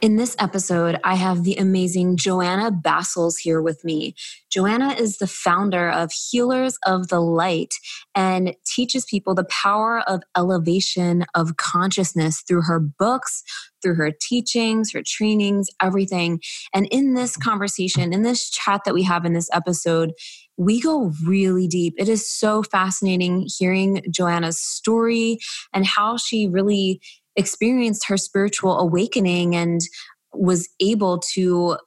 In this episode, I have the amazing Joanna Bassels here with me. Joanna is the founder of Healers of the Light and teaches people the power of elevation of consciousness through her books, through her teachings, her trainings, everything. And in this conversation, in this chat that we have in this episode, we go really deep. It is so fascinating hearing Joanna's story and how she really experienced her spiritual awakening and was able to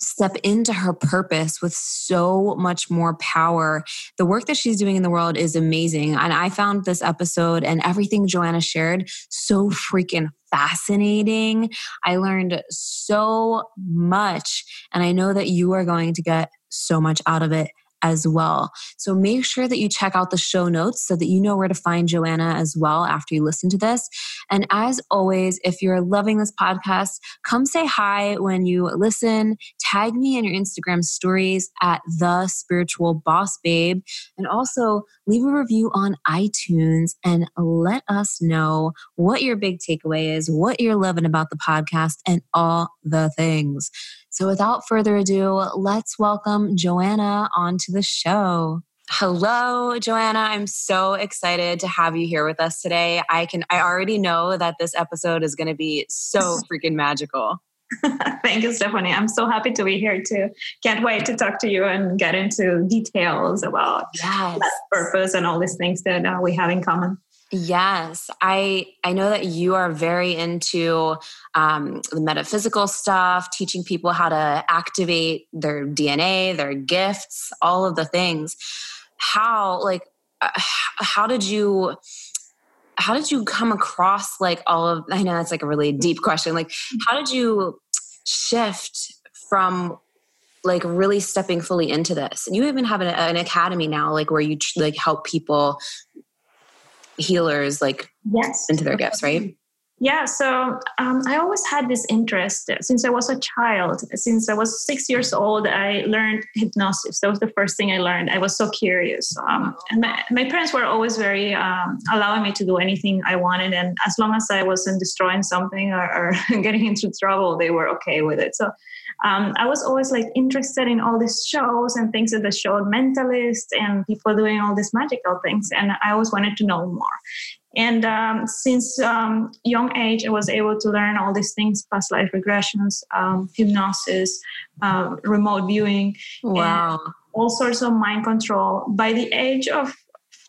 step into her purpose with so much more power. The work that she's doing in the world is amazing. And I found this episode and everything Joanna shared so freaking fascinating. I learned so much. And I know that you are going to get so much out of it as well. So make sure that you check out the show notes so that you know where to find Joanna as well after you listen to this. And as always, if you're loving this podcast, come say hi when you listen. Tag me in your Instagram stories at the spiritual boss babe. And also leave a review on iTunes and let us know what your big takeaway is, what you're loving about the podcast, and all the things. So without further ado, let's welcome Joanna onto the show. Hello, Joanna. I'm so excited to have you here with us today. I can I already know that this episode is going to be so freaking magical. Thank you, Stephanie. I'm so happy to be here too. Can't wait to talk to you and get into details about yes. purpose and all these things that uh, we have in common. Yes, I I know that you are very into um, the metaphysical stuff, teaching people how to activate their DNA, their gifts, all of the things. How like uh, how did you how did you come across like all of I know that's like a really deep question. Like how did you shift from like really stepping fully into this and you even have an, an academy now like where you like help people healers like yes into their gifts right? yeah so um, i always had this interest since i was a child since i was six years old i learned hypnosis. That was the first thing i learned. I was so curious um, and my, my, parents were always very um, allowing me to do anything i wanted and as long as i wasn't destroying something or, or getting into trouble they were okay with it. So um, I was always like interested in all these shows and things that the showed mentalists and people doing all these magical things, and I always wanted to know more. And um, since um, young age, I was able to learn all these things: past life regressions, um, hypnosis, uh, remote viewing, wow, all sorts of mind control. By the age of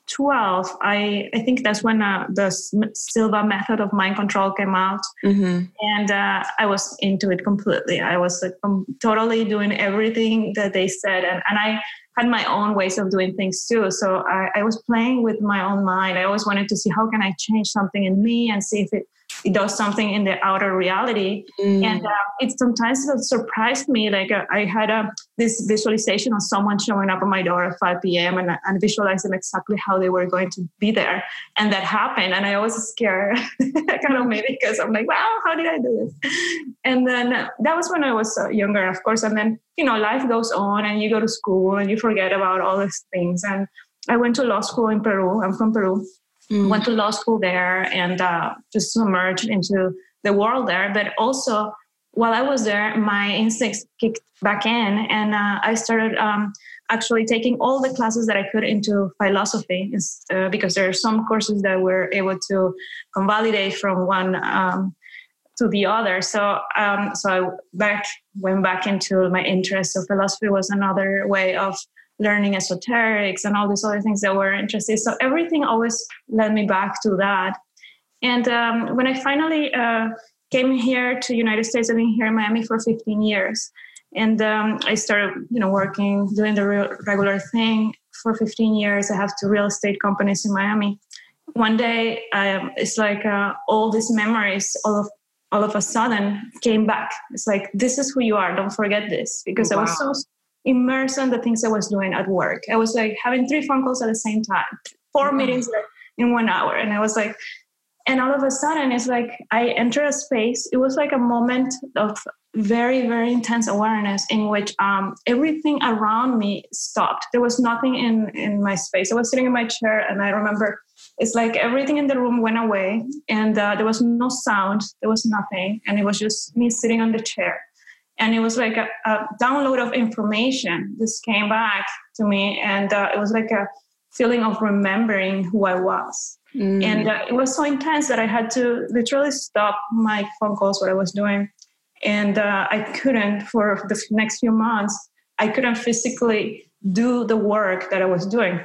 12 i i think that's when uh, the silva method of mind control came out. Mm-hmm. and uh, i was into it completely. I was like, um, totally doing everything that they said. And, and i had my own ways of doing things too. So I, I was playing with my own mind. I always wanted to see how can i change something in me and see if it it does something in the outer reality. Mm. and uh, it sometimes surprised me like uh, i had a this visualization of someone showing up at my door at 5 p.m and, and visualize them exactly how they were going to be there. And that happened and i was scared kind of maybe because i'm like wow how did i do this? And then uh, that was when i was uh, younger of course. And then you know life goes on and you go to school and you forget about all these things. And i went to law school in peru. I'm from peru mm. went to law school there and uh, just submerged into the world there. But also, while I was there, my instincts kicked back in, and uh, I started um, actually taking all the classes that I could into philosophy uh, because there are some courses that were able to convalidate from one. Um, to the other. So, um, so I back went back into my interest. So philosophy was another way of learning esoterics and all these other things that were interesting. So everything always led me back to that. And um, when I finally uh, came here to United States, I've been here in Miami for 15 years. And um, I started, you know, working, doing the real, regular thing for 15 years. I have two real estate companies in Miami. One day, um, it's like uh, all these memories, all of all of a sudden came back. It's like this is who you are. Don't forget this because wow. I was so immersed in the things I was doing at work. I was like having three phone calls at the same time, 4 wow. meetings in one hour, and I was like, and all of a sudden it's like I enter a space. It was like a moment of very very intense awareness in which um, everything around me stopped. There was nothing in in my space. I was sitting in my chair, and I remember it's like everything in the room went away and uh, there was no sound there was nothing and it was just me sitting on the chair and it was like a, a download of information just came back to me and uh, it was like a feeling of remembering who i was mm. and uh, it was so intense that i had to literally stop my phone calls what i was doing and uh, i couldn't for the next few months i couldn't physically do the work that i was doing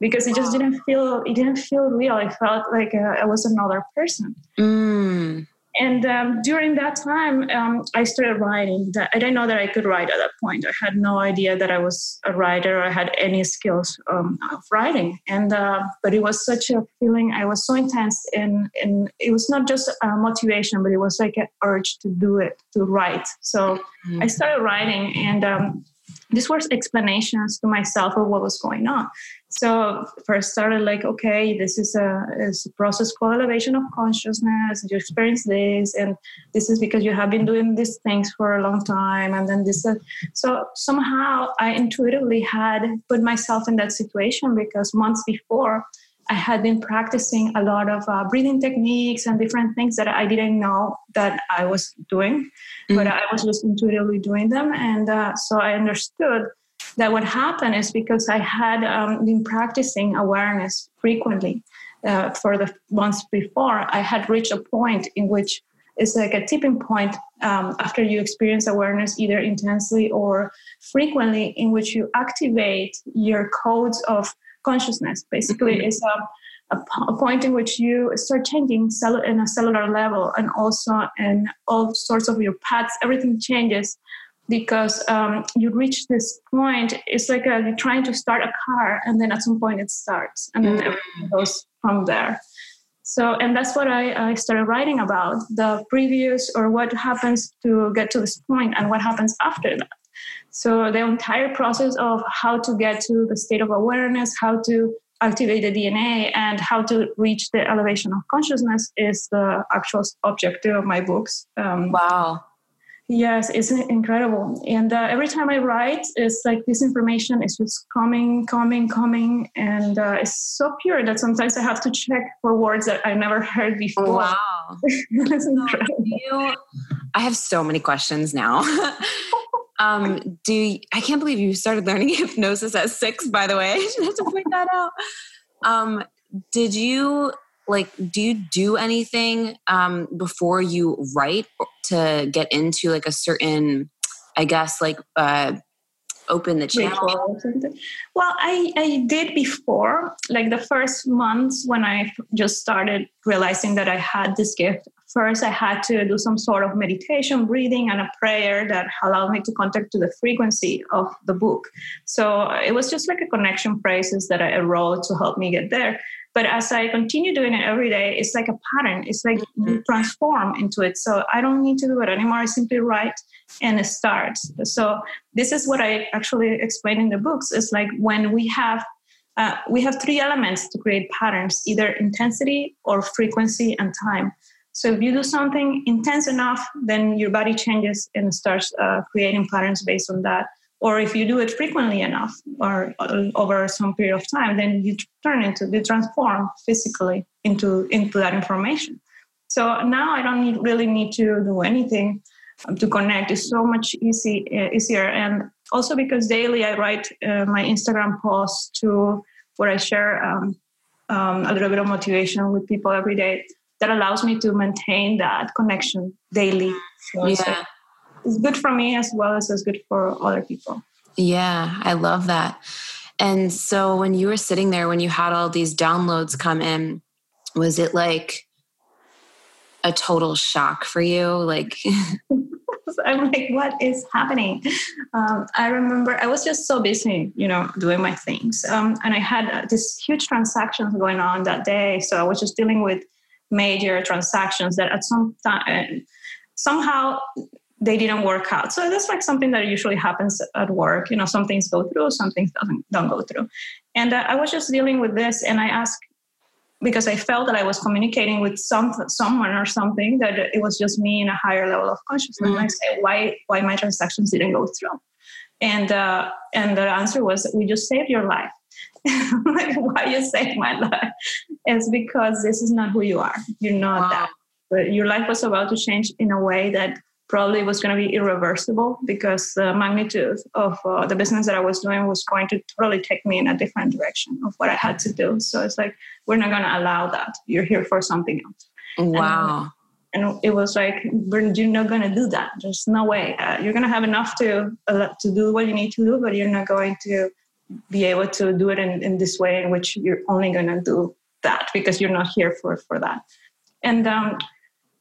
because it just didn't feel it didn't feel real. I felt like uh, I was another person. Mm. And um, during that time, um, I started writing. I didn't know that I could write at that point. I had no idea that I was a writer. I had any skills um, of writing. And uh, but it was such a feeling. I was so intense, and and it was not just a motivation, but it was like an urge to do it, to write. So mm-hmm. I started writing, and um, these were explanations to myself of what was going on. So first started like, okay, this is a, is a process called elevation of consciousness. You experience this, and this is because you have been doing these things for a long time. And then this, uh, so somehow I intuitively had put myself in that situation because months before I had been practicing a lot of uh, breathing techniques and different things that I didn't know that I was doing, mm-hmm. but I was just intuitively doing them. And uh, so I understood that what happened is because I had um, been practicing awareness frequently uh, for the months before, I had reached a point in which it's like a tipping point um, after you experience awareness either intensely or frequently in which you activate your codes of consciousness. Basically, mm-hmm. is a, a, point in which you start changing cell- in a cellular level and also in all sorts of your paths. Everything changes because um, you reach this point. It's like a, you're trying to start a car, and then at some point it starts, and then mm-hmm. everything goes from there. So, and that's what I, I, started writing about the previous or what happens to get to this point and what happens after that. So the entire process of how to get to the state of awareness, how to activate the DNA, and how to reach the elevation of consciousness is the actual objective of my books. Um, wow. Yes, it's incredible. And uh, every time I write, it's like this information is just coming, coming, coming. And uh, it's so pure that sometimes I have to check for words that I never heard before. Wow. incredible. You, I have so many questions now. Um, do I can't believe you started learning hypnosis at six, by the way. I should have to point that out. Um, did you like do you do anything um, before you write to get into like a certain i guess like uh, open the channel well I, I did before like the first months when i just started realizing that i had this gift first i had to do some sort of meditation breathing and a prayer that allowed me to contact to the frequency of the book. So it was just like a connection phrases that i wrote to help me get there. But as i continue doing it every day it's like a pattern. It's like mm-hmm. you transform into it. So i don't need to do it anymore. I simply write and it starts. So this is what i actually explain in the books. It's like when we have uh, we have three elements to create patterns either intensity or frequency and time so if you do something intense enough, then your body changes and starts uh, creating patterns based on that. Or if you do it frequently enough or uh, over some period of time, then you turn into, you transform physically into, into that information. So now I don't need, really need to do anything um, to connect. It's so much easy, uh, easier. And also because daily I write uh, my Instagram posts to where I share um, um, a little bit of motivation with people every day that allows me to maintain that connection daily. So yeah. it's, good for me as well as it's good for other people. Yeah, I love that. And so when you were sitting there, when you had all these downloads come in, was it like a total shock for you? Like, I'm like, what is happening? Um, I remember I was just so busy, you know, doing my things. Um, and I had uh, this huge transactions going on that day. So I was just dealing with major transactions that at some time, somehow they didn't work out. So that's like something that usually happens at work. You know, some things go through, some things doesn't, don't go through. And uh, I was just dealing with this and I asked because I felt that I was communicating with some someone or something that it was just me in a higher level of consciousness. Mm-hmm. I said, why why my transactions didn't go through? And uh, and the answer was, we just saved your life. like, why you saved my life? It's because this is not who you are. You're not wow. that. But your life was about to change in a way that probably was going to be irreversible because the magnitude of uh, the business that I was doing was going to totally take me in a different direction of what I had to do. So it's like, we're not going to allow that. You're here for something else. Wow. And, and it was like, you're not going to do that. There's no way. Uh, you're going to have enough to, uh, to do what you need to do, but you're not going to be able to do it in, in this way in which you're only going to do that because you're not here for, for that. And um,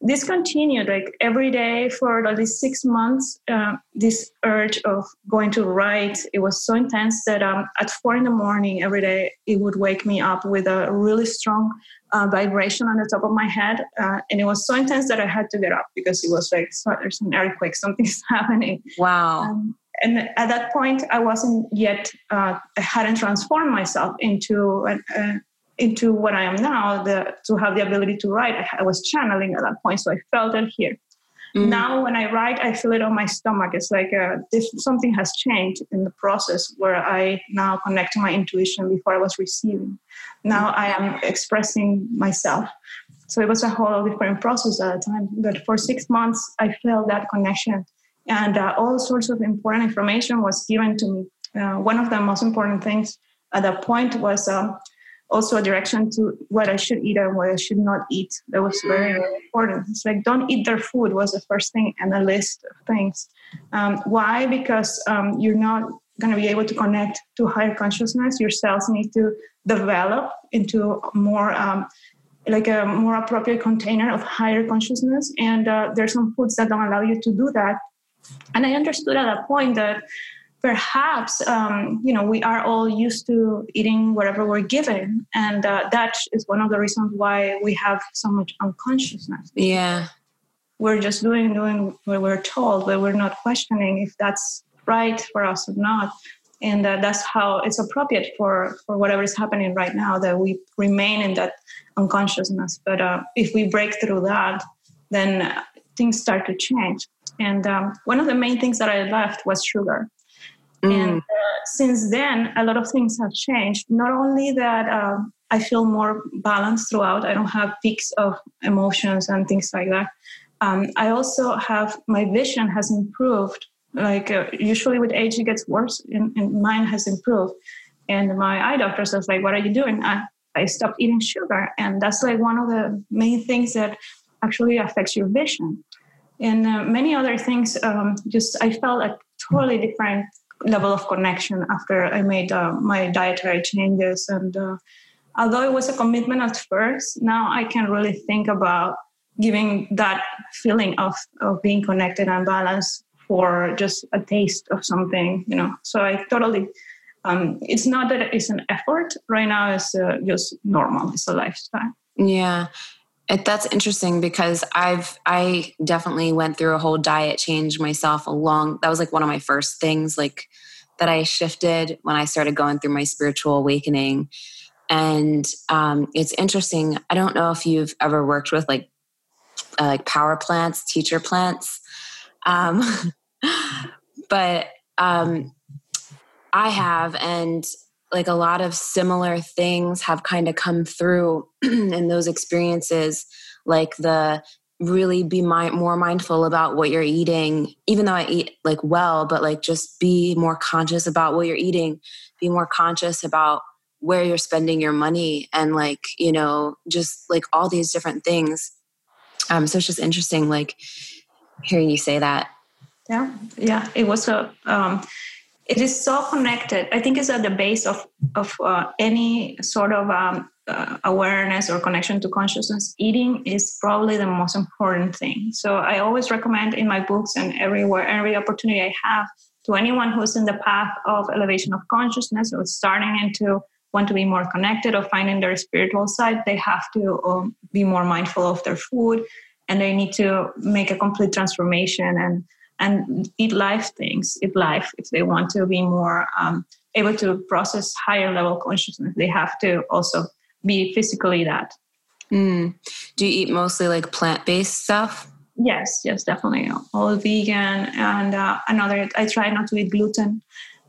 this continued like every day for at least six months. Uh, this urge of going to write it was so intense that um, at four in the morning every day it would wake me up with a really strong uh, vibration on the top of my head, uh, and it was so intense that I had to get up because it was like so, there's an earthquake, something's happening. Wow. Um, and at that point, I wasn't yet, uh, I hadn't transformed myself into a, into what I am now, the, to have the ability to write, I, I was channeling at that point. So I felt it here. Mm. Now, when I write, I feel it on my stomach. It's like uh, this, something has changed in the process where I now connect to my intuition before I was receiving. Now I am expressing myself. So it was a whole different process at the time. But for six months, I felt that connection. And uh, all sorts of important information was given to me. Uh, one of the most important things at that point was um, also a direction to what I should eat and what I should not eat. That was very, very important. It's like don't eat their food was the first thing and a list of things. Um, why? Because um, you're not going to be able to connect to higher consciousness. Your cells need to develop into more um, like a more appropriate container of higher consciousness. And uh, there's some foods that don't allow you to do that. And I understood at that point that perhaps um, you know we are all used to eating whatever we're given. And uh, that is one of the reasons why we have so much unconsciousness. Yeah. We're just doing doing what we're told but we're not questioning if that's right for us or not. And uh, that's how it's appropriate for for whatever is happening right now that we remain in that unconsciousness. But uh, if we break through that then things start to change and um, one of the main things that i left was sugar Mm. And uh, since then, a lot of things have changed. Not only that, um, I feel more balanced throughout. I don't have peaks of emotions and things like that. Um, I also have my vision has improved. Like uh, usually with age, it gets worse, and, and, mine has improved. And my eye doctor says, like, "What are you doing?" I, I stopped eating sugar, and that's like one of the main things that actually affects your vision. And uh, many other things. Um, just I felt a totally different level of connection after I made uh, my dietary changes. And uh, although it was a commitment at first, now I can really think about giving that feeling of, of being connected and balanced for just a taste of something, you know. So I totally, um, it's not that it's an effort right now, it's uh, just normal, it's a lifestyle. Yeah. It, that's interesting because I've I definitely went through a whole diet change myself along that was like one of my first things like that I shifted when I started going through my spiritual awakening. And um, it's interesting I don't know if you've ever worked with like uh, like power plants teacher plants um, but um, I have and like a lot of similar things have kind of come through in those experiences like the really be my, more mindful about what you're eating even though i eat like well but like just be more conscious about what you're eating be more conscious about where you're spending your money and like you know just like all these different things. Um so it's just interesting like hearing you say that. Yeah yeah it was a um it is so connected. I think it's at the base of of uh, any sort of um, uh, awareness or connection to consciousness. Eating is probably the most important thing. So I always recommend in my books and everywhere, every opportunity I have to anyone who's in the path of elevation of consciousness or starting into want to be more connected or finding their spiritual side, they have to um, be more mindful of their food and they need to make a complete transformation and and eat life things, eat life if they want to be more um, able to process higher level consciousness. They have to also be physically that. Mm. Do you eat mostly like plant based stuff? Yes, yes, definitely. All vegan and uh, another. I try not to eat gluten.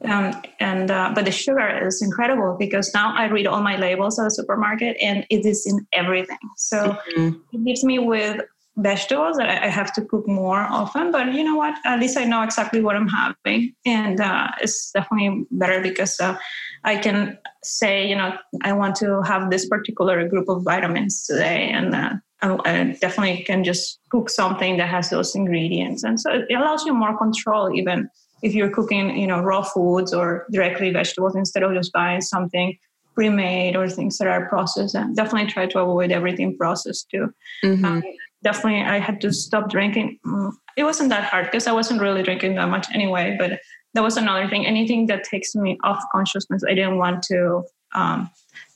Um, and uh, but the sugar is incredible because now I read all my labels at the supermarket and it is in everything. So mm-hmm. it leaves me with vegetables that I have to cook more often. But you know what? At least I know exactly what I'm having, and uh, it's definitely better because uh, I can say, you know, I want to have this particular group of vitamins today, and uh, I definitely can just cook something that has those ingredients, and so it allows you more control, even if you're cooking, you know, raw foods or directly vegetables instead of just buying something pre-made or things that are processed and definitely try to avoid everything processed too mm-hmm. um, definitely I had to stop drinking. Mm, it wasn't that hard because I wasn't really drinking that much anyway. But that was another thing. Anything that takes me off consciousness, I didn't want to um,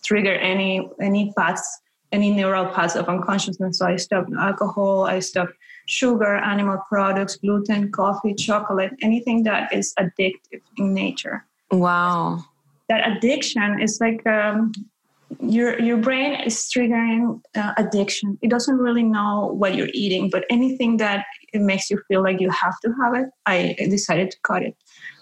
trigger any any paths, any neural paths of unconsciousness. So I stopped alcohol. I stopped sugar, animal products, gluten, coffee, chocolate, anything that is addictive in nature. Wow. That addiction is like um, your your brain is triggering uh, addiction. It doesn't really know what you're eating but anything that it makes you feel like you have to have it i decided to cut it.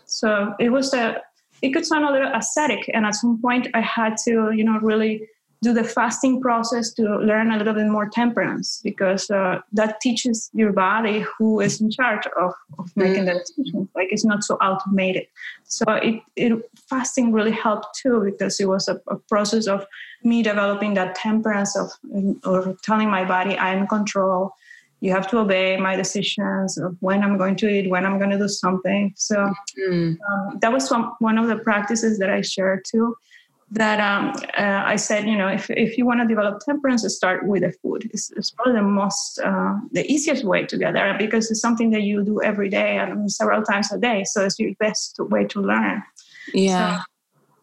So it was a it could sound a little ascetic and at some point i had to you know really do the fasting process to learn a little bit more temperance because uh, that teaches your body who is in charge of, of making the decisions. Like it's not so automated. So it, it fasting really helped too because it was a, a process of me developing that temperance of or telling my body I'm in control. You have to obey my decisions of when I'm going to eat, when I'm going to do something. So mm. um, that was one, one of the practices that I shared too that um, uh, I said, you know, if, if you want to develop temperance, start with the food. It's, it's probably the most, uh, the easiest way to get there because it's something that you do every day and several times a day. So it's your best way to learn. Yeah. So,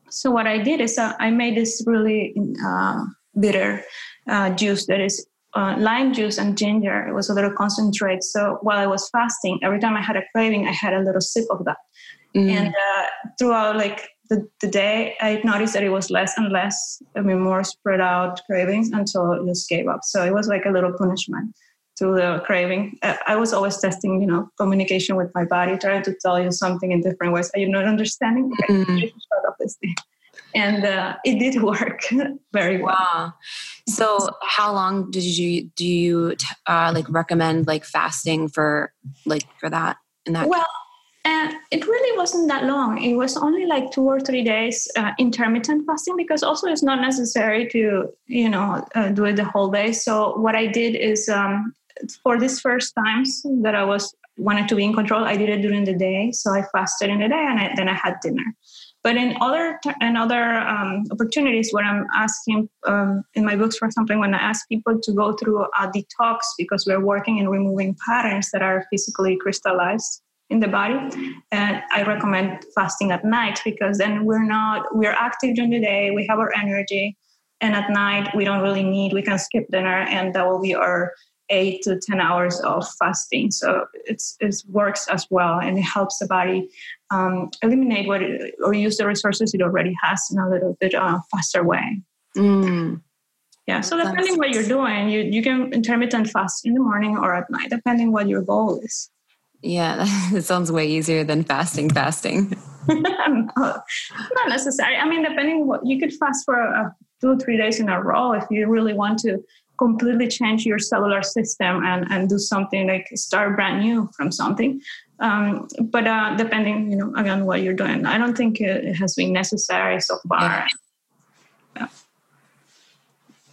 so what I did is uh, I made this really uh, bitter uh, juice that is uh, lime juice and ginger. It was a little concentrate. So while I was fasting, every time I had a craving, I had a little sip of that. Mm. And throughout like the, the day I noticed that it was less and less, I mean, more spread out cravings until it just gave up. So it was like a little punishment to the craving. I was always testing, you know, communication with my body, trying to tell you something in different ways. Are you not understanding? Okay, mm-hmm. shut up this thing. And uh, it did work very well. Wow. So, how long did you do you uh, like recommend like fasting for like for that in that? Well, and it really wasn't that long. It was only like two or three days uh, intermittent fasting because also it's not necessary to, you know, uh, do it the whole day. So what I did is um, for these first times that I was wanted to be in control, I did it during the day. So I fasted in the day and I, then I had dinner. But in other in other um, opportunities, what I'm asking um, in my books, for example, when I ask people to go through a detox because we're working in removing patterns that are physically crystallized, in the body and i recommend fasting at night because then we're not we're active during the day we have our energy and at night we don't really need we can skip dinner and that will be our eight to ten hours of fasting. So it's it works as well and it helps the body um, eliminate what it, or use the resources it already has in a little bit uh, faster way. Mm. yeah so depending what you're doing you, you can intermittent fast in the morning or at night depending what your goal is yeah, it sounds way easier than fasting. Fasting. Not necessary. I mean, depending what you could fast for a, two three days in a row if you really want to completely change your cellular system and and do something like start brand new from something. Um, but uh, depending, you know, again, what you're doing, I don't think it has been necessary so far. Yeah. Yeah.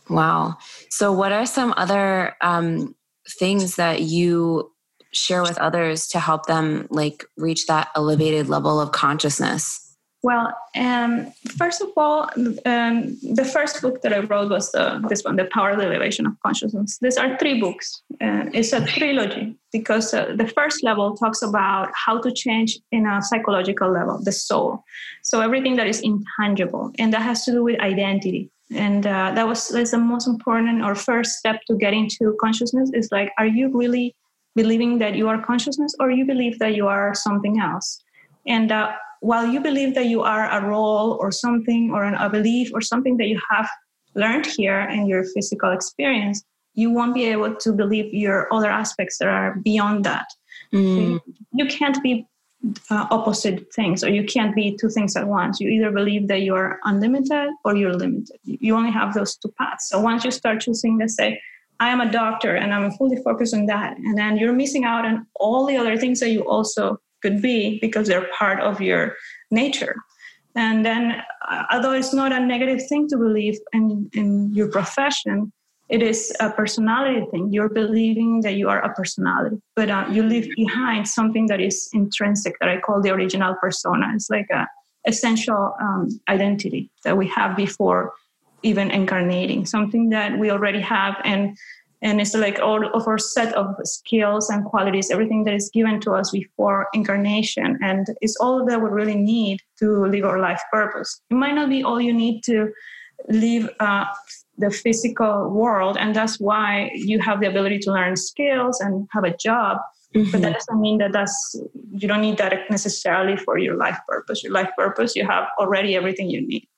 Wow. So, what are some other um, things that you share with others to help them like reach that elevated level of consciousness? Well, um, first of all, um, the first book that I wrote was the, this one, The Power of the Elevation of Consciousness. These are three books. Uh, it's a trilogy because uh, the first level talks about how to change in a psychological level, the soul. So everything that is intangible, and that has to do with identity. And uh, that was that's the most important or first step to get into consciousness is like, are you really believing that you are consciousness, or you believe that you are something else? And uh, while you believe that you are a role or something or an, a belief or something that you have learned here in your physical experience, you won't be able to believe your other aspects that are beyond that. Mm. You can't be uh, opposite things or you can't be two things at once. You either believe that you're unlimited or you're limited. You only have those two paths. So once you start choosing, let's say, I am a doctor and I'm fully focused on that, and then you're missing out on all the other things that you also could be because they're part of your nature. And then, uh, although it's not a negative thing to believe in, in your profession, it is a personality thing. You're believing that you are a personality, but uh, you leave behind something that is intrinsic that I call the original persona. It's like a essential um, identity that we have before even incarnating, something that we already have. And and it's like all of our set of skills and qualities everything that is given to us before incarnation. And it's all that we really need to live our life purpose. It might not be all you need to live uh, the physical world and that's why you have the ability to learn skills and have a job. Mm-hmm. but that doesn't mean that that's you don't need that necessarily for your life purpose. Your life purpose you have already everything you need.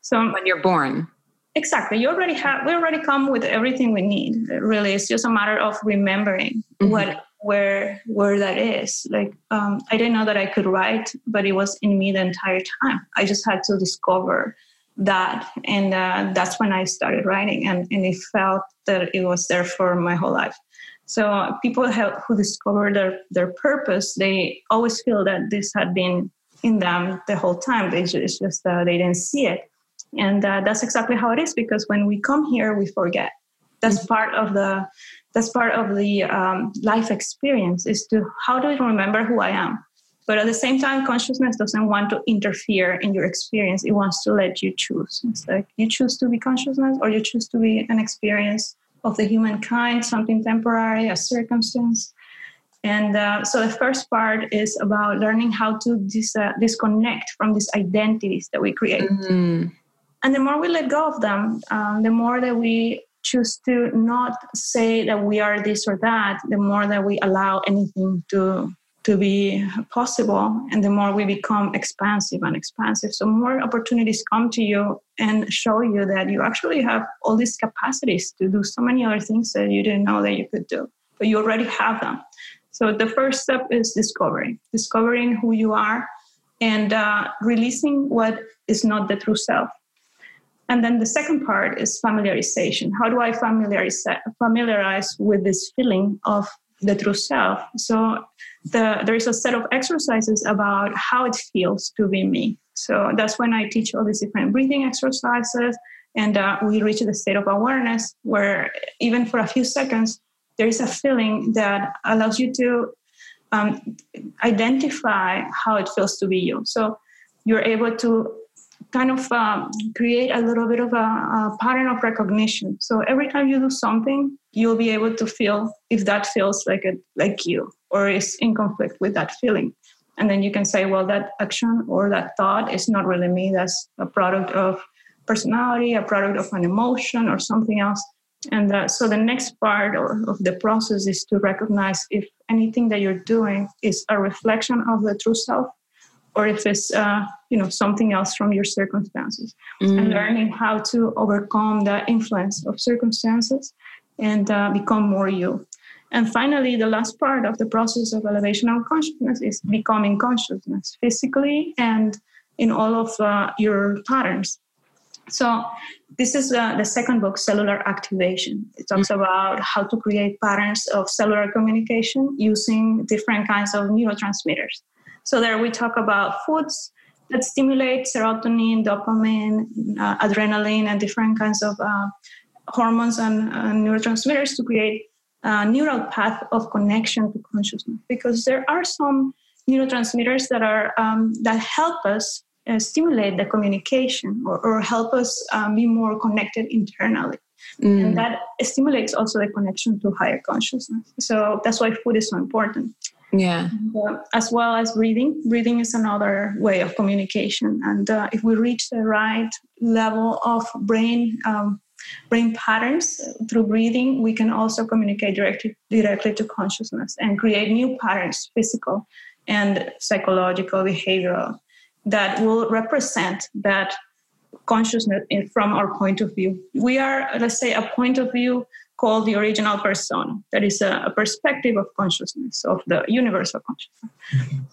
So when you're born exactly. You already have we already come with everything we need really. It's just a matter of remembering mm-hmm. what where where that is. Like um, i didn't know that i could write but it was in me the entire time. I just had to discover that and uh, that's when i started writing and, and it felt that it was there for my whole life. So people have, who discover their, their purpose they always feel that this had been in them the whole time. It's just uh, they didn't see it and uh, that's exactly how it is because when we come here we forget. That's mm-hmm. part of the that's part of the um, life experience is to how do i remember who i am? But at the same time consciousness doesn't want to interfere in your experience. It wants to let you choose. It's like you choose to be consciousness or you choose to be an experience of the humankind something temporary a circumstance. And uh, so the first part is about learning how to dis- uh, disconnect from these identities that we create. Mm-hmm. And the more we let go of them, um, the more that we choose to not say that we are this or that, the more that we allow anything to to be possible and the more we become expansive and expansive. So more opportunities come to you and show you that you actually have all these capacities to do so many other things that you didn't know that you could do but you already have them. So the first step is discovering discovering who you are and uh, releasing what is not the true self and then the second part is familiarization. How do I familiarize, familiarize with this feeling of the true self? So the, there is a set of exercises about how it feels to be me. So that's when I teach all these different breathing exercises. And uh, we reach the state of awareness where even for a few seconds, there is a feeling that allows you to um, identify how it feels to be you. So you're able to kind of um, create a little bit of a, a, pattern of recognition. So every time you do something, you'll be able to feel if that feels like it, like you or is in conflict with that feeling. And then you can say, well, that action or that thought is not really me. That's a product of personality, a product of an emotion or something else. And uh, so the next part of the process is to recognize if anything that you're doing is a reflection of the true self or if it's uh, you know something else from your circumstances. Mm. and learning how to overcome the influence of circumstances and uh, become more you. And finally the last part of the process of elevation of consciousness is becoming consciousness physically and in all of uh, your patterns. So this is uh, the second book cellular activation. It talks mm-hmm. about how to create patterns of cellular communication using different kinds of neurotransmitters so there we talk about foods that stimulate serotonin, dopamine, uh, adrenaline, and different kinds of uh, hormones and, neurotransmitters to create uh, neural path of connection to consciousness. Because there are some neurotransmitters that are um, that help us uh, stimulate the communication or, or help us um, be more connected internally. Mm. and that stimulates also the connection to higher consciousness. So that's why food is so important yeah. As well as breathing breathing is another way of communication. And uh, if we reach the right level of brain um, brain patterns through breathing we can also communicate directly directly to consciousness and create new patterns physical and psychological behavioral that will represent that consciousness from our point of view. We are let's say a point of view called the original persona. That is a, a perspective of consciousness of the universal consciousness.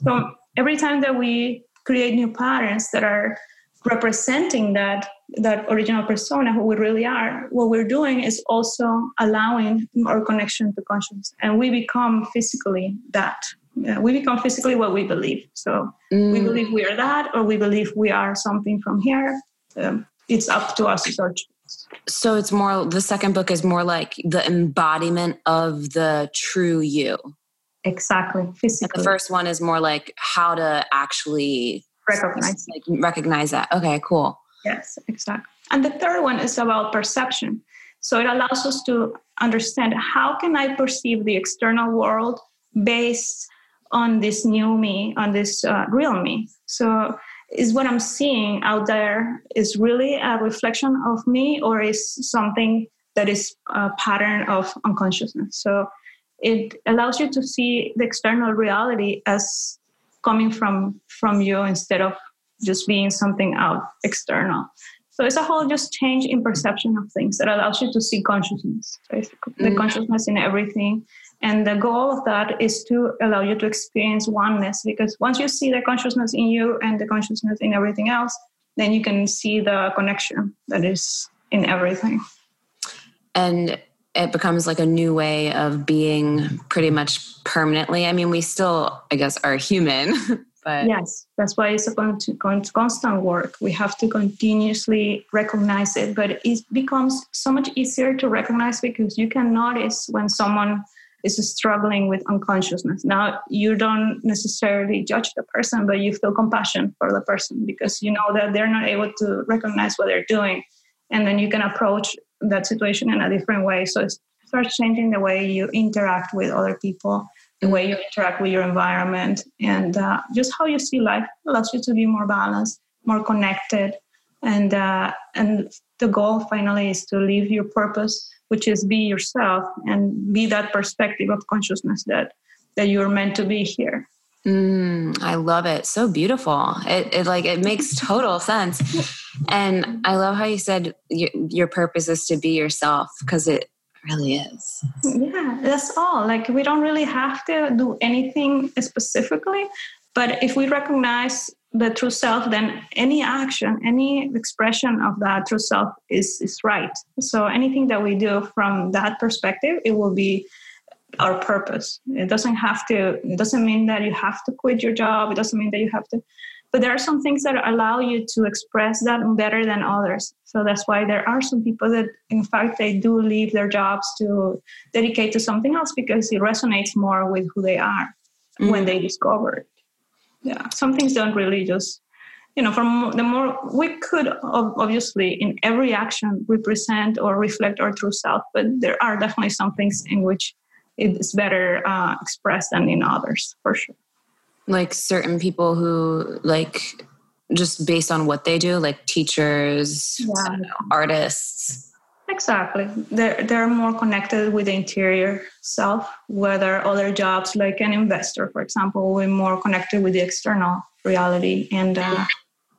So every time that we create new patterns that are representing that that original persona who we really are what we're doing is also allowing our connection to consciousness. And we become physically that. We become physically what we believe. So mm. we believe we are that or we believe we are something from here. Um, it's up to us to search so it's more the second book is more like the embodiment of the true you. Exactly physically and the first one is more like how to actually recognize. like recognize that. Okay cool. Yes exactly. And the third one is about perception. So it allows us to understand how can i perceive the external world based on this new me on this uh, real me. So is what i'm seeing out there is really a reflection of me or is something that is a pattern of unconsciousness. So it allows you to see the external reality as coming from from you instead of just being something out external. So it's a whole just change in perception of things that allows you to see consciousness basically. Mm. the consciousness in everything and the goal of that is to allow you to experience oneness because once you see the consciousness in you and the consciousness in everything else then you can see the connection that is in everything and it becomes like a new way of being pretty much permanently. I mean, we still, I guess, are human, but yes, that's why it's a constant work. We have to continuously recognize it, but it becomes so much easier to recognize because you can notice when someone is struggling with unconsciousness. Now, you don't necessarily judge the person, but you feel compassion for the person because you know that they're not able to recognize what they're doing. And then you can approach that situation in a different way. So it starts changing the way you interact with other people, the way you interact with your environment, and uh, just how you see life allows you to be more balanced, more connected, and uh, and the goal finally is to live your purpose, which is be yourself and be that perspective of consciousness that that you're meant to be here. Mm, I love it. So beautiful. It, it like it makes total sense. And I love how you said your, your purpose is to be yourself because it really is. Yeah, that's all. Like we don't really have to do anything specifically, but if we recognize the true self, then any action, any expression of that true self is is right. So anything that we do from that perspective, it will be our purpose. It doesn't have to, it doesn't mean that you have to quit your job. It doesn't mean that you have to, but there are some things that allow you to express that better than others. So that's why there are some people that, in fact, they do leave their jobs to dedicate to something else because it resonates more with who they are mm-hmm. when they discover it. Yeah, some things don't really just you know from the more we could obviously in every action represent or reflect our true self but there are definitely some things in which it's better uh, expressed than in others for sure like certain people who like just based on what they do like teachers yeah. know, artists exactly they're, they're more connected with the interior self whether other jobs like an investor for example we're more connected with the external reality and uh,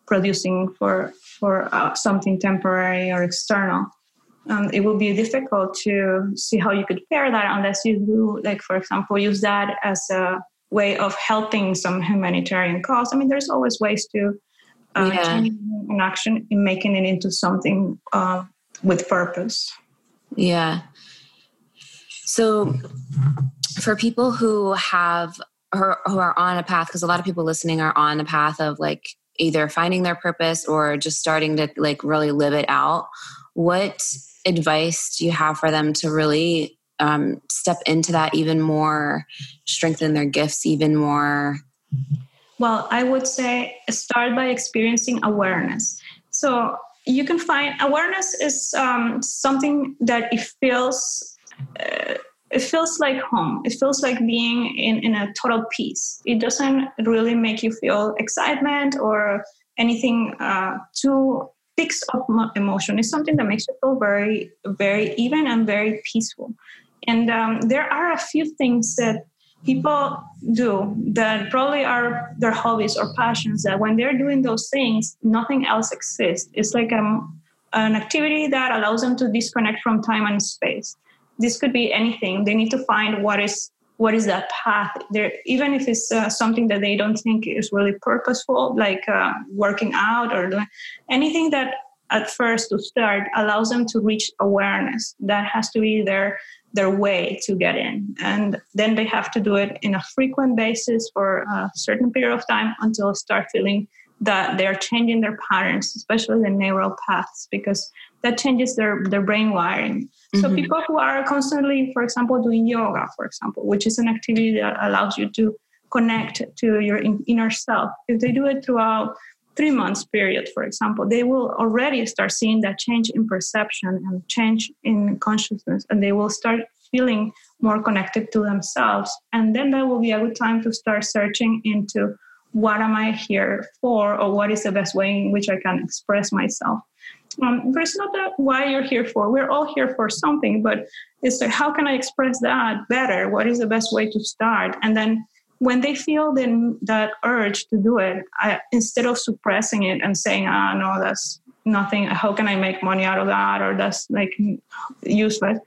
producing for for uh, something temporary or external um, it will be difficult to see how you could pair that unless you do, like, for example, use that as a way of helping some humanitarian cause. I mean, there's always ways to uh, yeah. change an action in making it into something uh, with purpose. Yeah. So, for people who have who are on a path, because a lot of people listening are on a path of like either finding their purpose or just starting to like really live it out. What advice do you have for them to really um, step into that even more, strengthen their gifts even more? Well, I would say start by experiencing awareness. So you can find awareness is um, something that it feels. Uh, it feels like home. It feels like being in, in a total peace. It doesn't really make you feel excitement or anything uh, too of emotion. It's something that makes you feel very, very even and very peaceful. And um, there are a few things that people do that probably are their hobbies or passions that when they're doing those things, nothing else exists. It's like um, an activity that allows them to disconnect from time and space. This could be anything. They need to find what is what is that path there even if it's uh, something that they don't think is really purposeful like uh, working out or doing anything that at first to start allows them to reach awareness that has to be their their way to get in. And then they have to do it in a frequent basis for a certain period of time until they start feeling that they're changing their patterns, especially the neural paths, because that changes their, their brain wiring. Mm-hmm. So people who are constantly, for example, doing yoga, for example, which is an activity that allows you to connect to your inner self, if they do it throughout three months period, for example, they will already start seeing that change in perception and change in consciousness, and they will start feeling more connected to themselves. And then that will be a good time to start searching into what am I here for, or what is the best way in which I can express myself. Um, it's not that why you're here for. We're all here for something, but it's like how can I express that better? What is the best way to start? And then when they feel then that urge to do it, I, instead of suppressing it and saying, "Ah, no, that's nothing. How can I make money out of that?" or "That's like useless,"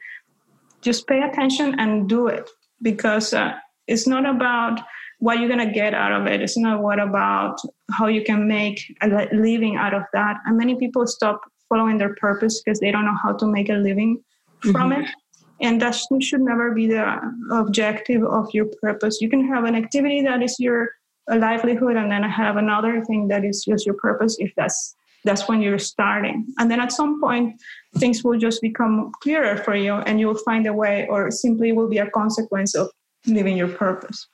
just pay attention and do it because uh, it's not about what you're gonna get out of it. It's not what about how you can make a living out of that. And many people stop following their purpose because they don't know how to make a living from mm-hmm. it and that should never be the objective of your purpose. You can have an activity that is your livelihood and then have another thing that is just your purpose if that's that's when you're starting. And then at some point things will just become clearer for you and you'll find a way or simply will be a consequence of living your purpose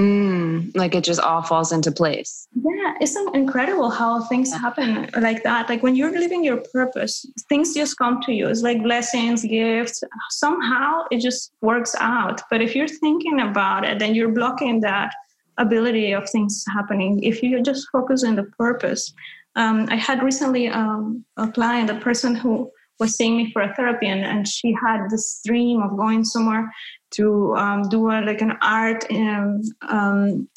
Mm, like it just all falls into place. Yeah, it's so incredible how things happen like that. Like when you're living your purpose, things just come to you. It's like blessings, gifts. Somehow it just works out. But if you're thinking about it, then you're blocking that ability of things happening. If you just focus on the purpose. Um, I had recently um, a client, a person who was seeing me for a therapy and, and she had this dream of going somewhere to um, do a, like an art um,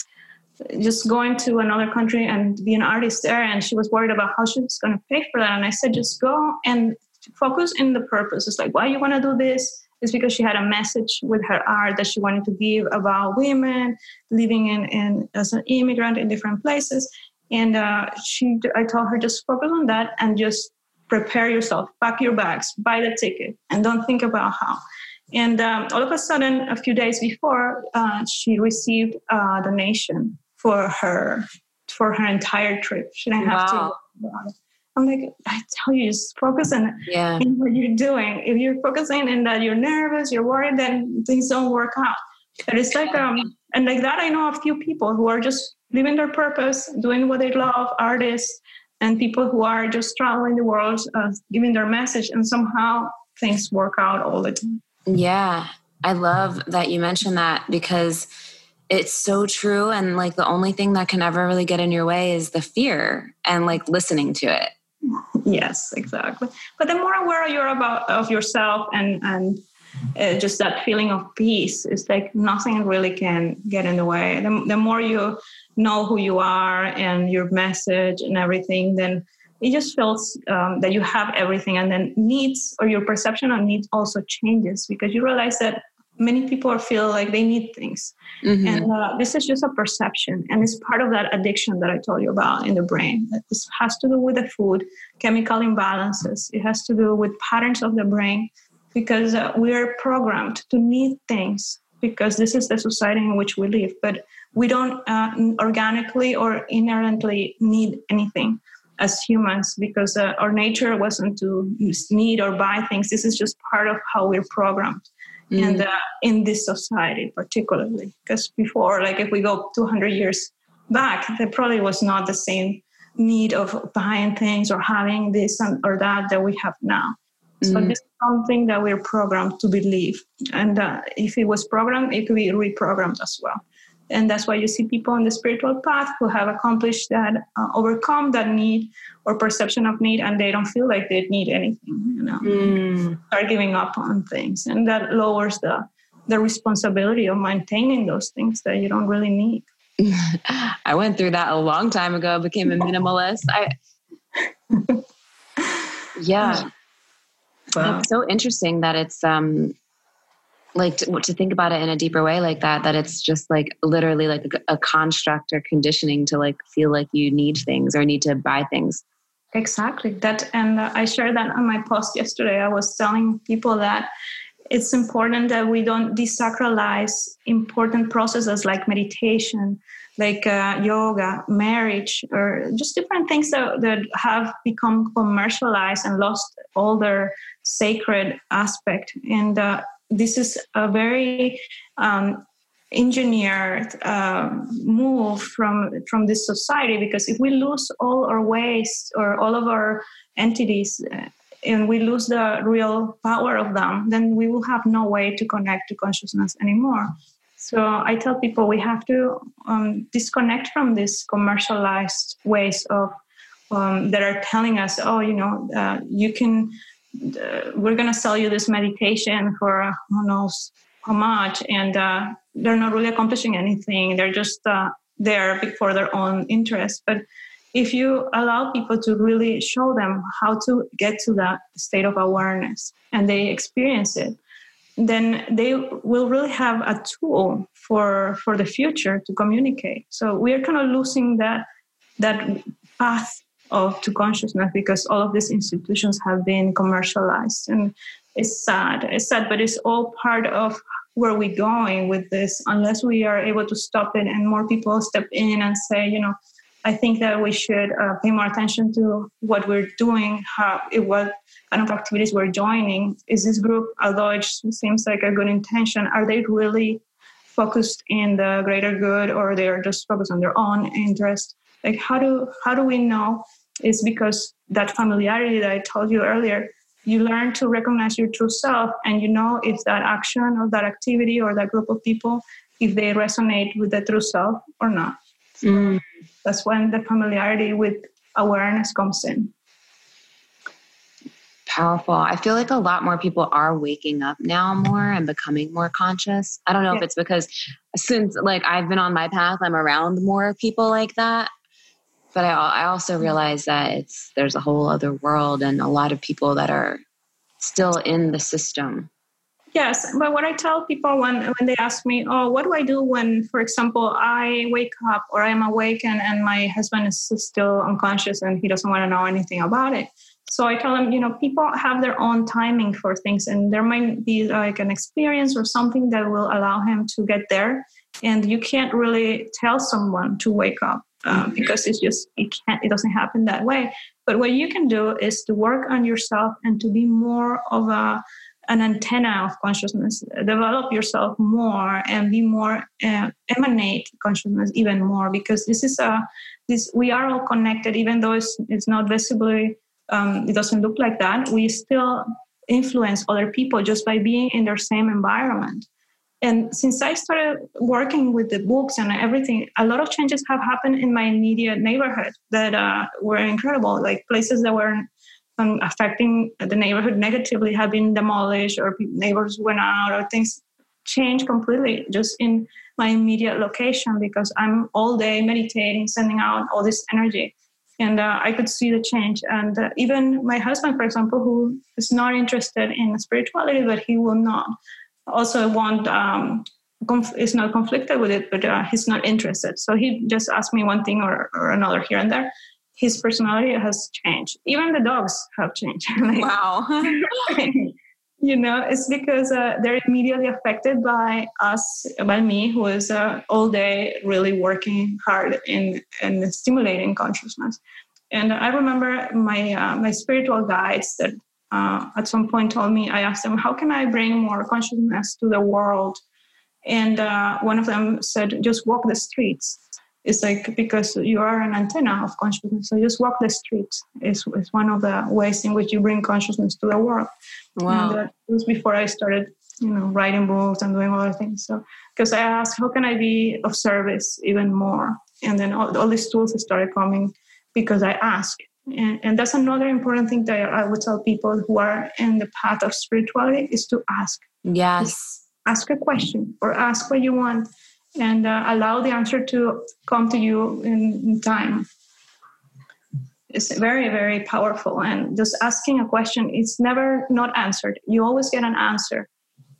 just going to another country and be an artist there. And she was worried about how she was going to pay for that. And i said just go and focus in the purpose. It's like why you want to do this? It's because she had a message with her art that she wanted to give about women living in, in as an immigrant in different places. And uh, she i told her just focus on that and just prepare yourself. Pack your bags. Buy the ticket. And don't think about how and um, all of a sudden, a few days before, uh, she received a donation for her for her entire trip. She didn't have to. I'm like, I tell you, just focus on, yeah. what you're doing. If you're focusing and that you're nervous, you're worried, then things don't work out. But it's like, um, and like that, I know a few people who are just living their purpose, doing what they love, artists, and people who are just traveling the world, uh, giving their message, and somehow things work out all the time. Yeah. I love that you mentioned that because it's so true. And like the only thing that can ever really get in your way is the fear and like listening to it. Yes, exactly. But the more aware you're about of yourself and and uh, just that feeling of peace, it's like nothing really can get in the way. The, the more you know who you are and your message and everything, then it just feels um, that you have everything and then needs or your perception of needs also changes because you realize that many people feel like they need things. Mm-hmm. and uh, this is just a perception and it's part of that addiction that i told you about in the brain this has to do with the food chemical imbalances. It has to do with patterns of the brain because uh, we're programmed to need things because this is the society in which we live. But we don't uh, organically or inherently need anything as humans because uh, our nature wasn't to need or buy things. This is just part of how we're programmed. mm. and uh, in this society particularly because before like if we go 200 years back there probably was not the same need of buying things or having this and, or that that we have now so mm. this is something that we're programmed to believe and uh, if it was programmed it could be reprogrammed as well and that's why you see people on the spiritual path who have accomplished that uh, overcome that need or perception of need and they don't feel like they need anything you know. Mm. start giving up on things. And that lowers the the responsibility of maintaining those things that you don't really need. I went through that a long time ago became a minimalist. I yeah. Wow. it's so interesting that it's um like to, to, think about it in a deeper way like that that it's just like literally like a, a, construct or conditioning to like feel like you need things or need to buy things. Exactly. That and uh, i shared that on my post yesterday. I was telling people that it's important that we don't desacralize important processes like meditation like uh, yoga marriage or just different things that, that have become commercialized and lost all their sacred aspect. And uh, this is a very um, engineered uh, move from from this society because if we lose all our ways or all of our entities uh, and we lose the real power of them then we will have no way to connect to consciousness anymore. So i tell people we have to um, disconnect from these commercialized ways of um, that are telling us oh you know uh, you can uh, we're going to sell you this meditation for who knows how much and uh, they're not really accomplishing anything. They're just uh, there for their own interest. But if you allow people to really show them how to get to that state of awareness and they experience it then they will really have a tool for for the future to communicate. So we're kind of losing that that path of to consciousness because all of these institutions have been commercialized. And it's sad. It's sad but it's all part of where we're going with this. Unless we are able to stop it and more people step in and say you know i think that we should uh, pay more attention to what we're doing how what kind of activities we're joining. Is this group although it seems like a good intention are they really focused in the greater good or they're just focused on their own interest? Like how do how do we know is because that familiarity that I told you earlier, you learn to recognize your true self and you know if that action or that activity or that group of people, if they resonate with the true self or not. Mm. That's when the familiarity with awareness comes in. Powerful. I feel like a lot more people are waking up now more and becoming more conscious. I don't know yeah. if it's because since like I've been on my path, I'm around more people like that but I, I also mm-hmm. realize that it's there's a whole other world and a lot of people that are still in the system. Yes but what i tell people when when they ask me oh what do i do when for example i wake up or i'm awake and, and my husband is still unconscious and he doesn't want to know anything about it? So i tell them you know people have their own timing for things and there might be like an experience or something that will allow him to get there and you can't really tell someone to wake up um, because it's just it can't it doesn't happen that way. But what you can do is to work on yourself and to be more of a an antenna of consciousness. Develop yourself more and be more uh, emanate consciousness even more because this is a this we are all connected. Even though it's, it's not visibly um, it doesn't look like that we still influence other people just by being in their same environment and since I started working with the books and everything, a lot of changes have happened in my immediate neighborhood that uh, were incredible. Like places that were um, affecting the neighborhood negatively have been demolished, or neighbors went out, or things changed completely just in my immediate location because I'm all day meditating, sending out all this energy. And uh, I could see the change. And uh, even my husband, for example, who is not interested in spirituality, but he will not also want um, conf- is not conflicted with it, but uh, he's not interested. So he just asked me one thing or, or another here and there. His personality has changed. Even the dogs have changed. like, wow. you know, it's because uh, they're immediately affected by us, by me, who is uh, all day really working hard in, in stimulating consciousness. And I remember my uh, my spiritual guides that uh, at some point told me, I asked them, how can I bring more consciousness to the world? And uh, one of them said, just walk the streets. It's like because you are an antenna of consciousness, so just walk the streets is, is one of the ways in which you bring consciousness to the world. Wow. And, uh, it was before I started, you know, writing books and doing other things. So because I asked, how can I be of service even more? And then all, all these tools started coming because I asked. And, and that's another important thing that I would tell people who are in the path of spirituality is to ask. Yes. Ask a question or ask what you want and uh, allow the answer to come to you in, in, time. It's very very powerful and just asking a question it's never not answered. You always get an answer.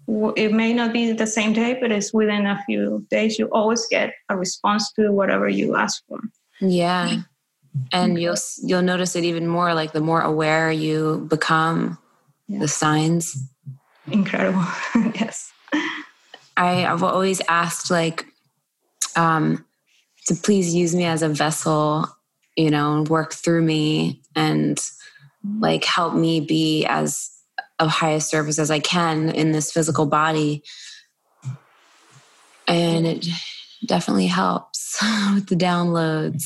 It may not be the same day but it's within a few days you always get a response to whatever you ask for. Yeah and you'll you'll notice it even more like the more aware you become yeah. the signs incredible yes I, I've always asked like um, to please use me as a vessel, you know, work through me and like help me be as of highest service as I can in this physical body. And it definitely helps with the downloads.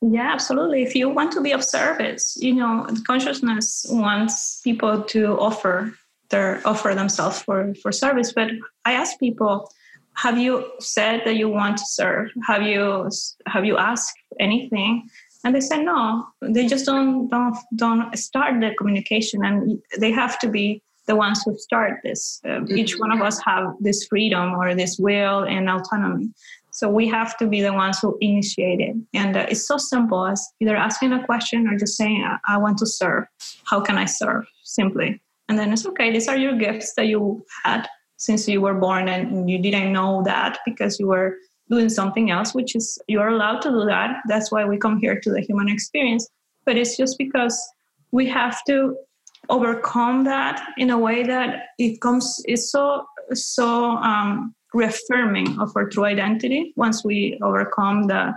Yeah, absolutely. If you want to be of service, you know, consciousness wants people to offer their offer themselves for for service. But i ask people have you said that you want to serve? Have you have you asked anything? And they said no. They just don't don't don't start the communication. And they have to be the ones who start this. Uh, mm-hmm. each one of us have this freedom or this will and autonomy so we have to be the ones who initiate it. And uh, it's so simple as either asking a question or just saying I want to serve. How can i serve? Simply. And then it's okay. These are your gifts that you had since you were born and you didn't know that because you were doing something else which is you're allowed to do that. That's why we come here to the human experience. But it's just because we have to overcome that in a way that it comes it's so so um, reaffirming of our true identity once we overcome the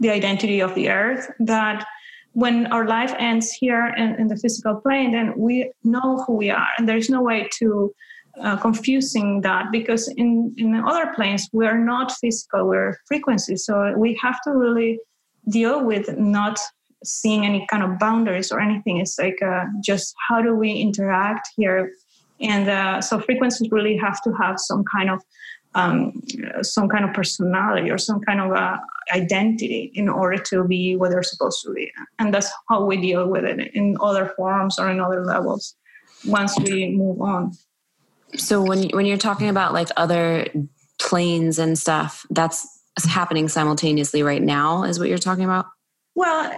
the identity of the earth that when our life ends here in, in, the physical plane, then we know who we are, and there's no way to uh, confusing that because in in other planes we are not physical, we're frequencies So we have to really deal with not seeing any kind of boundaries or anything. It's like uh, just how do we interact here, and uh, so frequencies really have to have some kind of um, some kind of personality or some kind of uh, identity in order to be what they're supposed to be. And that's how we deal with it in other forms or in other levels once we move on. So when when you're talking about like other planes and stuff, that's happening simultaneously right now is what you're talking about? Well,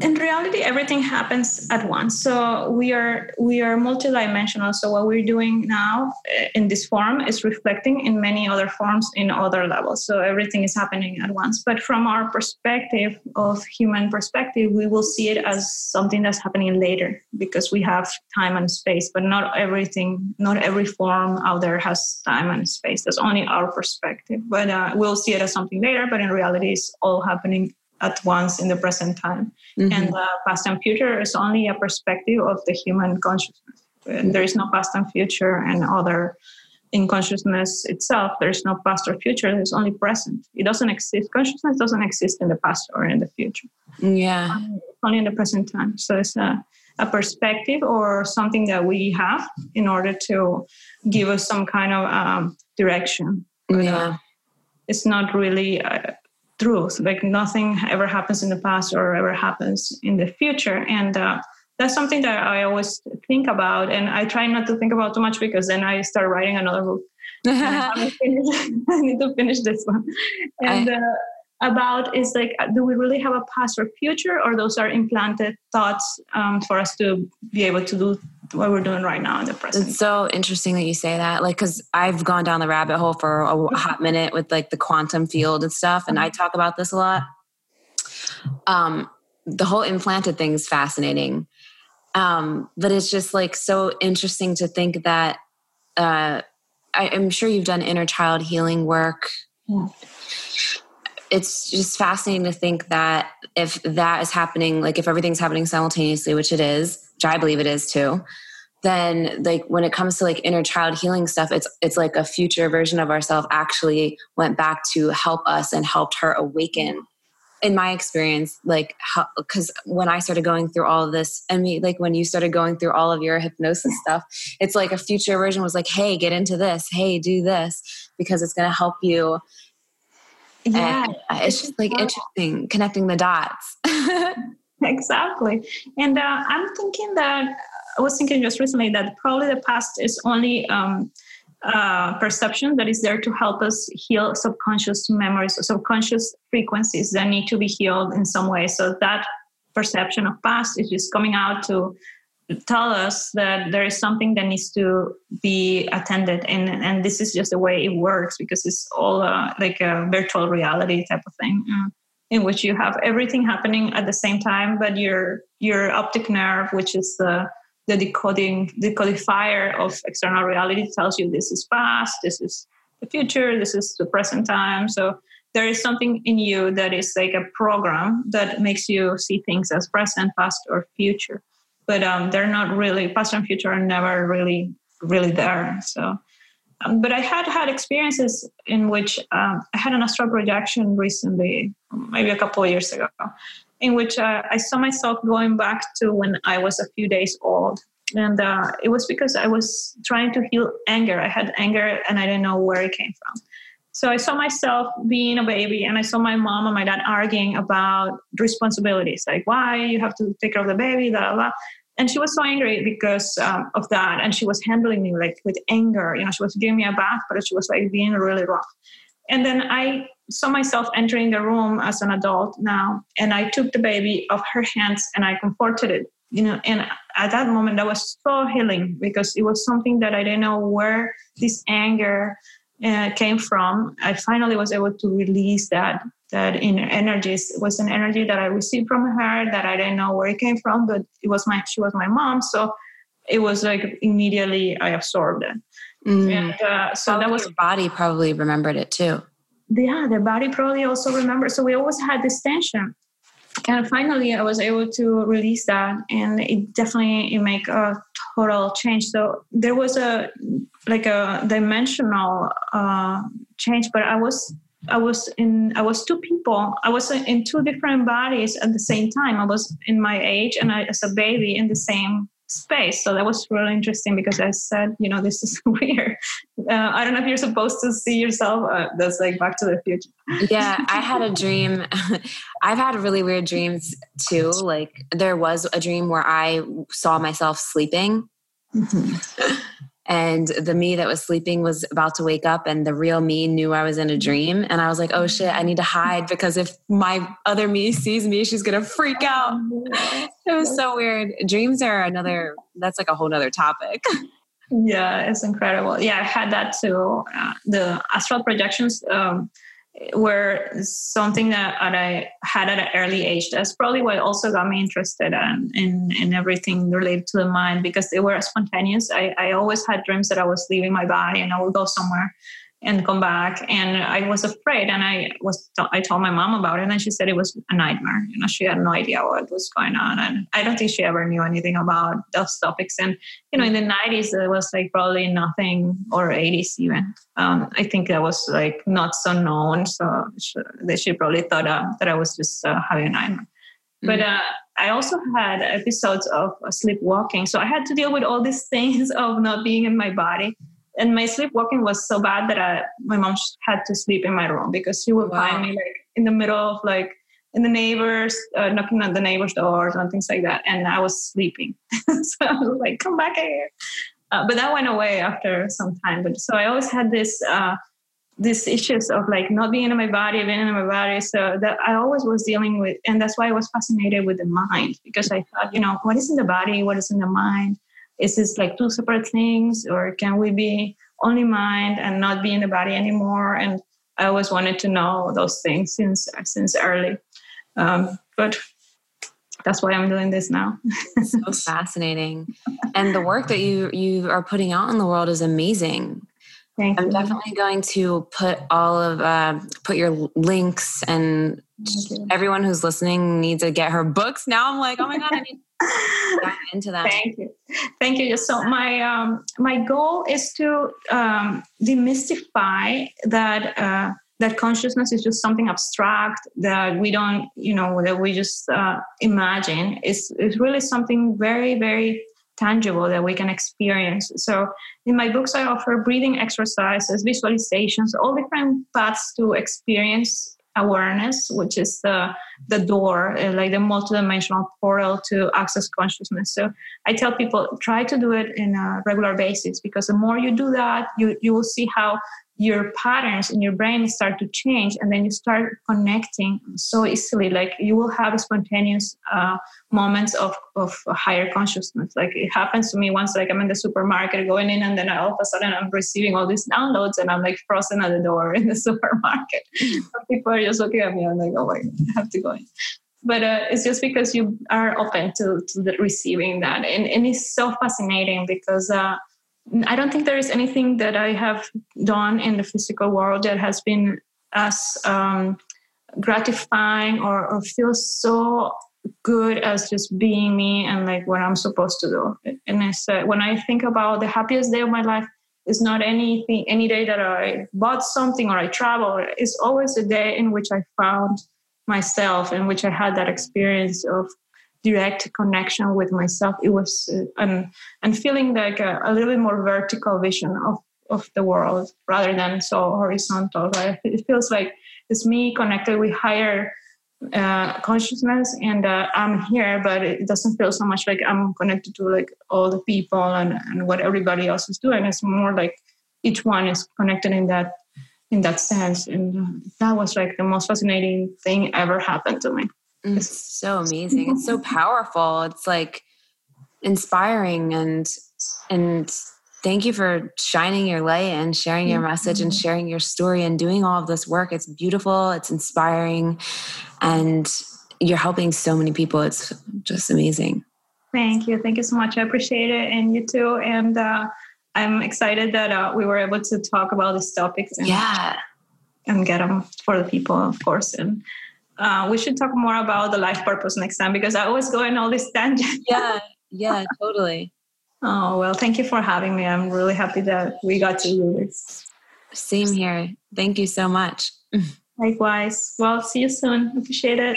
in reality everything happens at once. So we are we are multidimensional. So what we're doing now eh, in this form is reflecting in many other forms in other levels. So everything is happening at once. But from our perspective of human perspective we will see it as something that's happening later because we have time and space. But not everything not every form out there has time and space. That's only our perspective. But uh, we'll see it as something later. But in reality it's all happening at once in the present time. Mm-hmm. And the past and future is only a perspective of the human consciousness. There is no past and future and other in consciousness itself. There's no past or future. There's only present. It doesn't exist. Consciousness doesn't exist in the past or in the future. Yeah. Only in the present time. So it's a, a perspective or something that we have in order to give us some kind of um, direction. Yeah. Uh, it's not really uh, truth like nothing ever happens in the past or ever happens in the future. And uh, that's something that i always think about and i try not to think about too much because then i start writing another book. I, I, need to finish this one. And uh, about is like do we really have a past or future or those are implanted thoughts um, for us to be able to do what we're doing right now in the present it's so interesting that you say that like because i've gone down the rabbit hole for a hot minute with like the quantum field and stuff and i talk about this a lot. Um the whole implanted thing is fascinating. Um but it's just like so interesting to think that uh I, i'm sure you've done inner child healing work. Yeah. It's just fascinating to think that if that is happening, like if everything's happening simultaneously, which it is, which I believe it is too, then like when it comes to like inner child healing stuff, it's it's like a future version of ourselves actually went back to help us and helped her awaken in my experience, like, because when I started going through all of this, and me, like when you started going through all of your hypnosis stuff, it's like a future version was like, hey, get into this, hey, do this, because it's going to help you. Yeah. And it's just like interesting connecting the dots. exactly. And uh, I'm thinking that, I was thinking just recently that probably the past is only, um, uh, perception that is there to help us heal subconscious memories or subconscious frequencies that need to be healed in some way. So that perception of past is just coming out to tell us that there is something that needs to be attended and and this is just the way it works because it's all uh, like a virtual reality type of thing uh, in which you have everything happening at the same time but your your optic nerve which is the the decoding decodifier of external reality tells you this is past this is the future this is the present time. So there is something in you that is like a program that makes you see things as present past or future. But um, they're not really past and future are never really really there. So but i had had experiences in which um, i had an astral projection recently maybe a couple of years ago in which uh, I saw myself going back to when I was a few days old. And uh, it was because I was trying to heal anger. I had anger and I didn't know where it came from. So I saw myself being a baby and I saw my mom and my dad arguing about responsibilities, like why you have to take care of the baby, blah, blah, blah. And she was so angry because um, of that. And she was handling me like with anger. You know, she was giving me a bath, but she was like being really rough. And then I saw myself entering the room as an adult now, and I took the baby off her hands and I comforted it. You know, and at that moment, that was so healing because it was something that I didn't know where this anger uh, came from. I finally was able to release that that in energies. It was an energy that I received from her that I didn't know where it came from, but it was my she was my mom, so it was like immediately I absorbed it. Mm. And uh, so that was your body probably remembered it too. Yeah, the body probably also remembered. So we always had this tension. And finally, I was able to release that, and it definitely it make a total change. So there was a like a dimensional uh, change, but I was I was in I was two people. I was in two different bodies at the same time. I was in my age and I, as a baby in the same space. So that was really interesting because I said, you know, this is weird. Uh, I don't know if you're supposed to see yourself. Uh, that's like Back to the Future. yeah, I had a dream. I've had really weird dreams too. Like there was a dream where I saw myself sleeping. Mm-hmm and the me that was sleeping was about to wake up and the real me knew i was in a dream. And i was like oh shit i need to hide because if my other me sees me she's gonna freak out. It was so weird. Dreams are another that's like a whole nother topic. Yeah it's incredible. Yeah i had that too. Uh, the astral projections um, were something that I had at an early age. That's probably what also got me interested in, in, in everything related to the mind because they were spontaneous. I, I always had dreams that I was leaving my body and I would go somewhere and come back. And I was afraid, and I was I told my mom about it, and she said it was a nightmare. You know, she had no idea what was going on, and I don't think she ever knew anything about those topics. And you know, in the '90s, it was like probably nothing, or '80s even. Um, I think that was like not so known, so she, that she probably thought uh, that I was just uh, having a nightmare. Mm-hmm. But uh, I also had episodes of sleepwalking, so I had to deal with all these things of not being in my body and my sleepwalking was so bad that I, my mom had to sleep in my room because she would wow. find me like in the middle of like in the neighbors uh, knocking on the neighbors' doors and things like that, and I was sleeping. so I was like, "Come back here!" Uh, but that went away after some time. But so I always had this uh, these issues of like not being in my body, being in my body. So that I always was dealing with, and that's why I was fascinated with the mind because I thought, you know, what is in the body, what is in the mind is this like two separate things or can we be only mind and not be in the body anymore? And i always wanted to know those things since since early. Um, but that's why i'm doing this now. So fascinating. And the work that you you are putting out in the world is amazing. Thank I'm you. definitely going to put all of uh, put your links and everyone who's listening needs to get her books. Now. I'm like, oh my god, I need to dive into that. Thank you, thank you. So my um, my goal is to um, demystify that. Uh, that consciousness is just something abstract that we don't, you know, that we just uh, imagine. It's, it's really something very, very tangible that we can experience. So in my books, I offer breathing exercises, visualizations, all different paths to experience awareness, which is the the door, uh, like the multidimensional portal to access consciousness. So I tell people try to do it in a regular basis because the more you do that, you you will see how your patterns in your brain start to change and then you start connecting so easily. Like you will have spontaneous uh, moments of, of higher consciousness. Like it happens to me once like i'm in the supermarket going in and then all of a sudden i'm receiving all these downloads and i'm like frozen at the door in the supermarket. People are just looking at me i'm like oh my i have to go in. But uh, it's just because you are open to, to receiving that. And, and it's so fascinating because uh, I don't think there is anything that I have done in the physical world that has been as um, gratifying or, or feels so good as just being me and like what I'm supposed to do. And it's, uh, when I think about the happiest day of my life, it's not anything any day that I bought something or I travel. It's always a day in which I found myself, in which I had that experience of direct connection with myself. It was uh, and and feeling like a, a, little bit more vertical vision of of the world rather than so horizontal. Right? It feels like it's me connected with higher uh, consciousness, and uh, I'm here, but it doesn't feel so much like I'm connected to like all the people and and what everybody else is doing. It's more like each one is connected in that in that sense, and that was like the most fascinating thing ever happened to me. It's so amazing. It's so powerful. It's like inspiring and and thank you for shining your light and sharing your message and sharing your story and doing all of this work. It's beautiful, it's inspiring, and you're helping so many people. It's just amazing. Thank you. Thank you so much. I appreciate it. And you too. And uh, I'm excited that uh, we were able to talk about these topics and, yeah. and get them for the people, of course. And uh, we should talk more about the life purpose next time because I always go in all these tangents. Yeah, yeah, totally. oh, well, thank you for having me. I'm really happy that we got to do this. Same here. Thank you so much. Likewise. Well, see you soon. Appreciate it.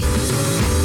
Bye.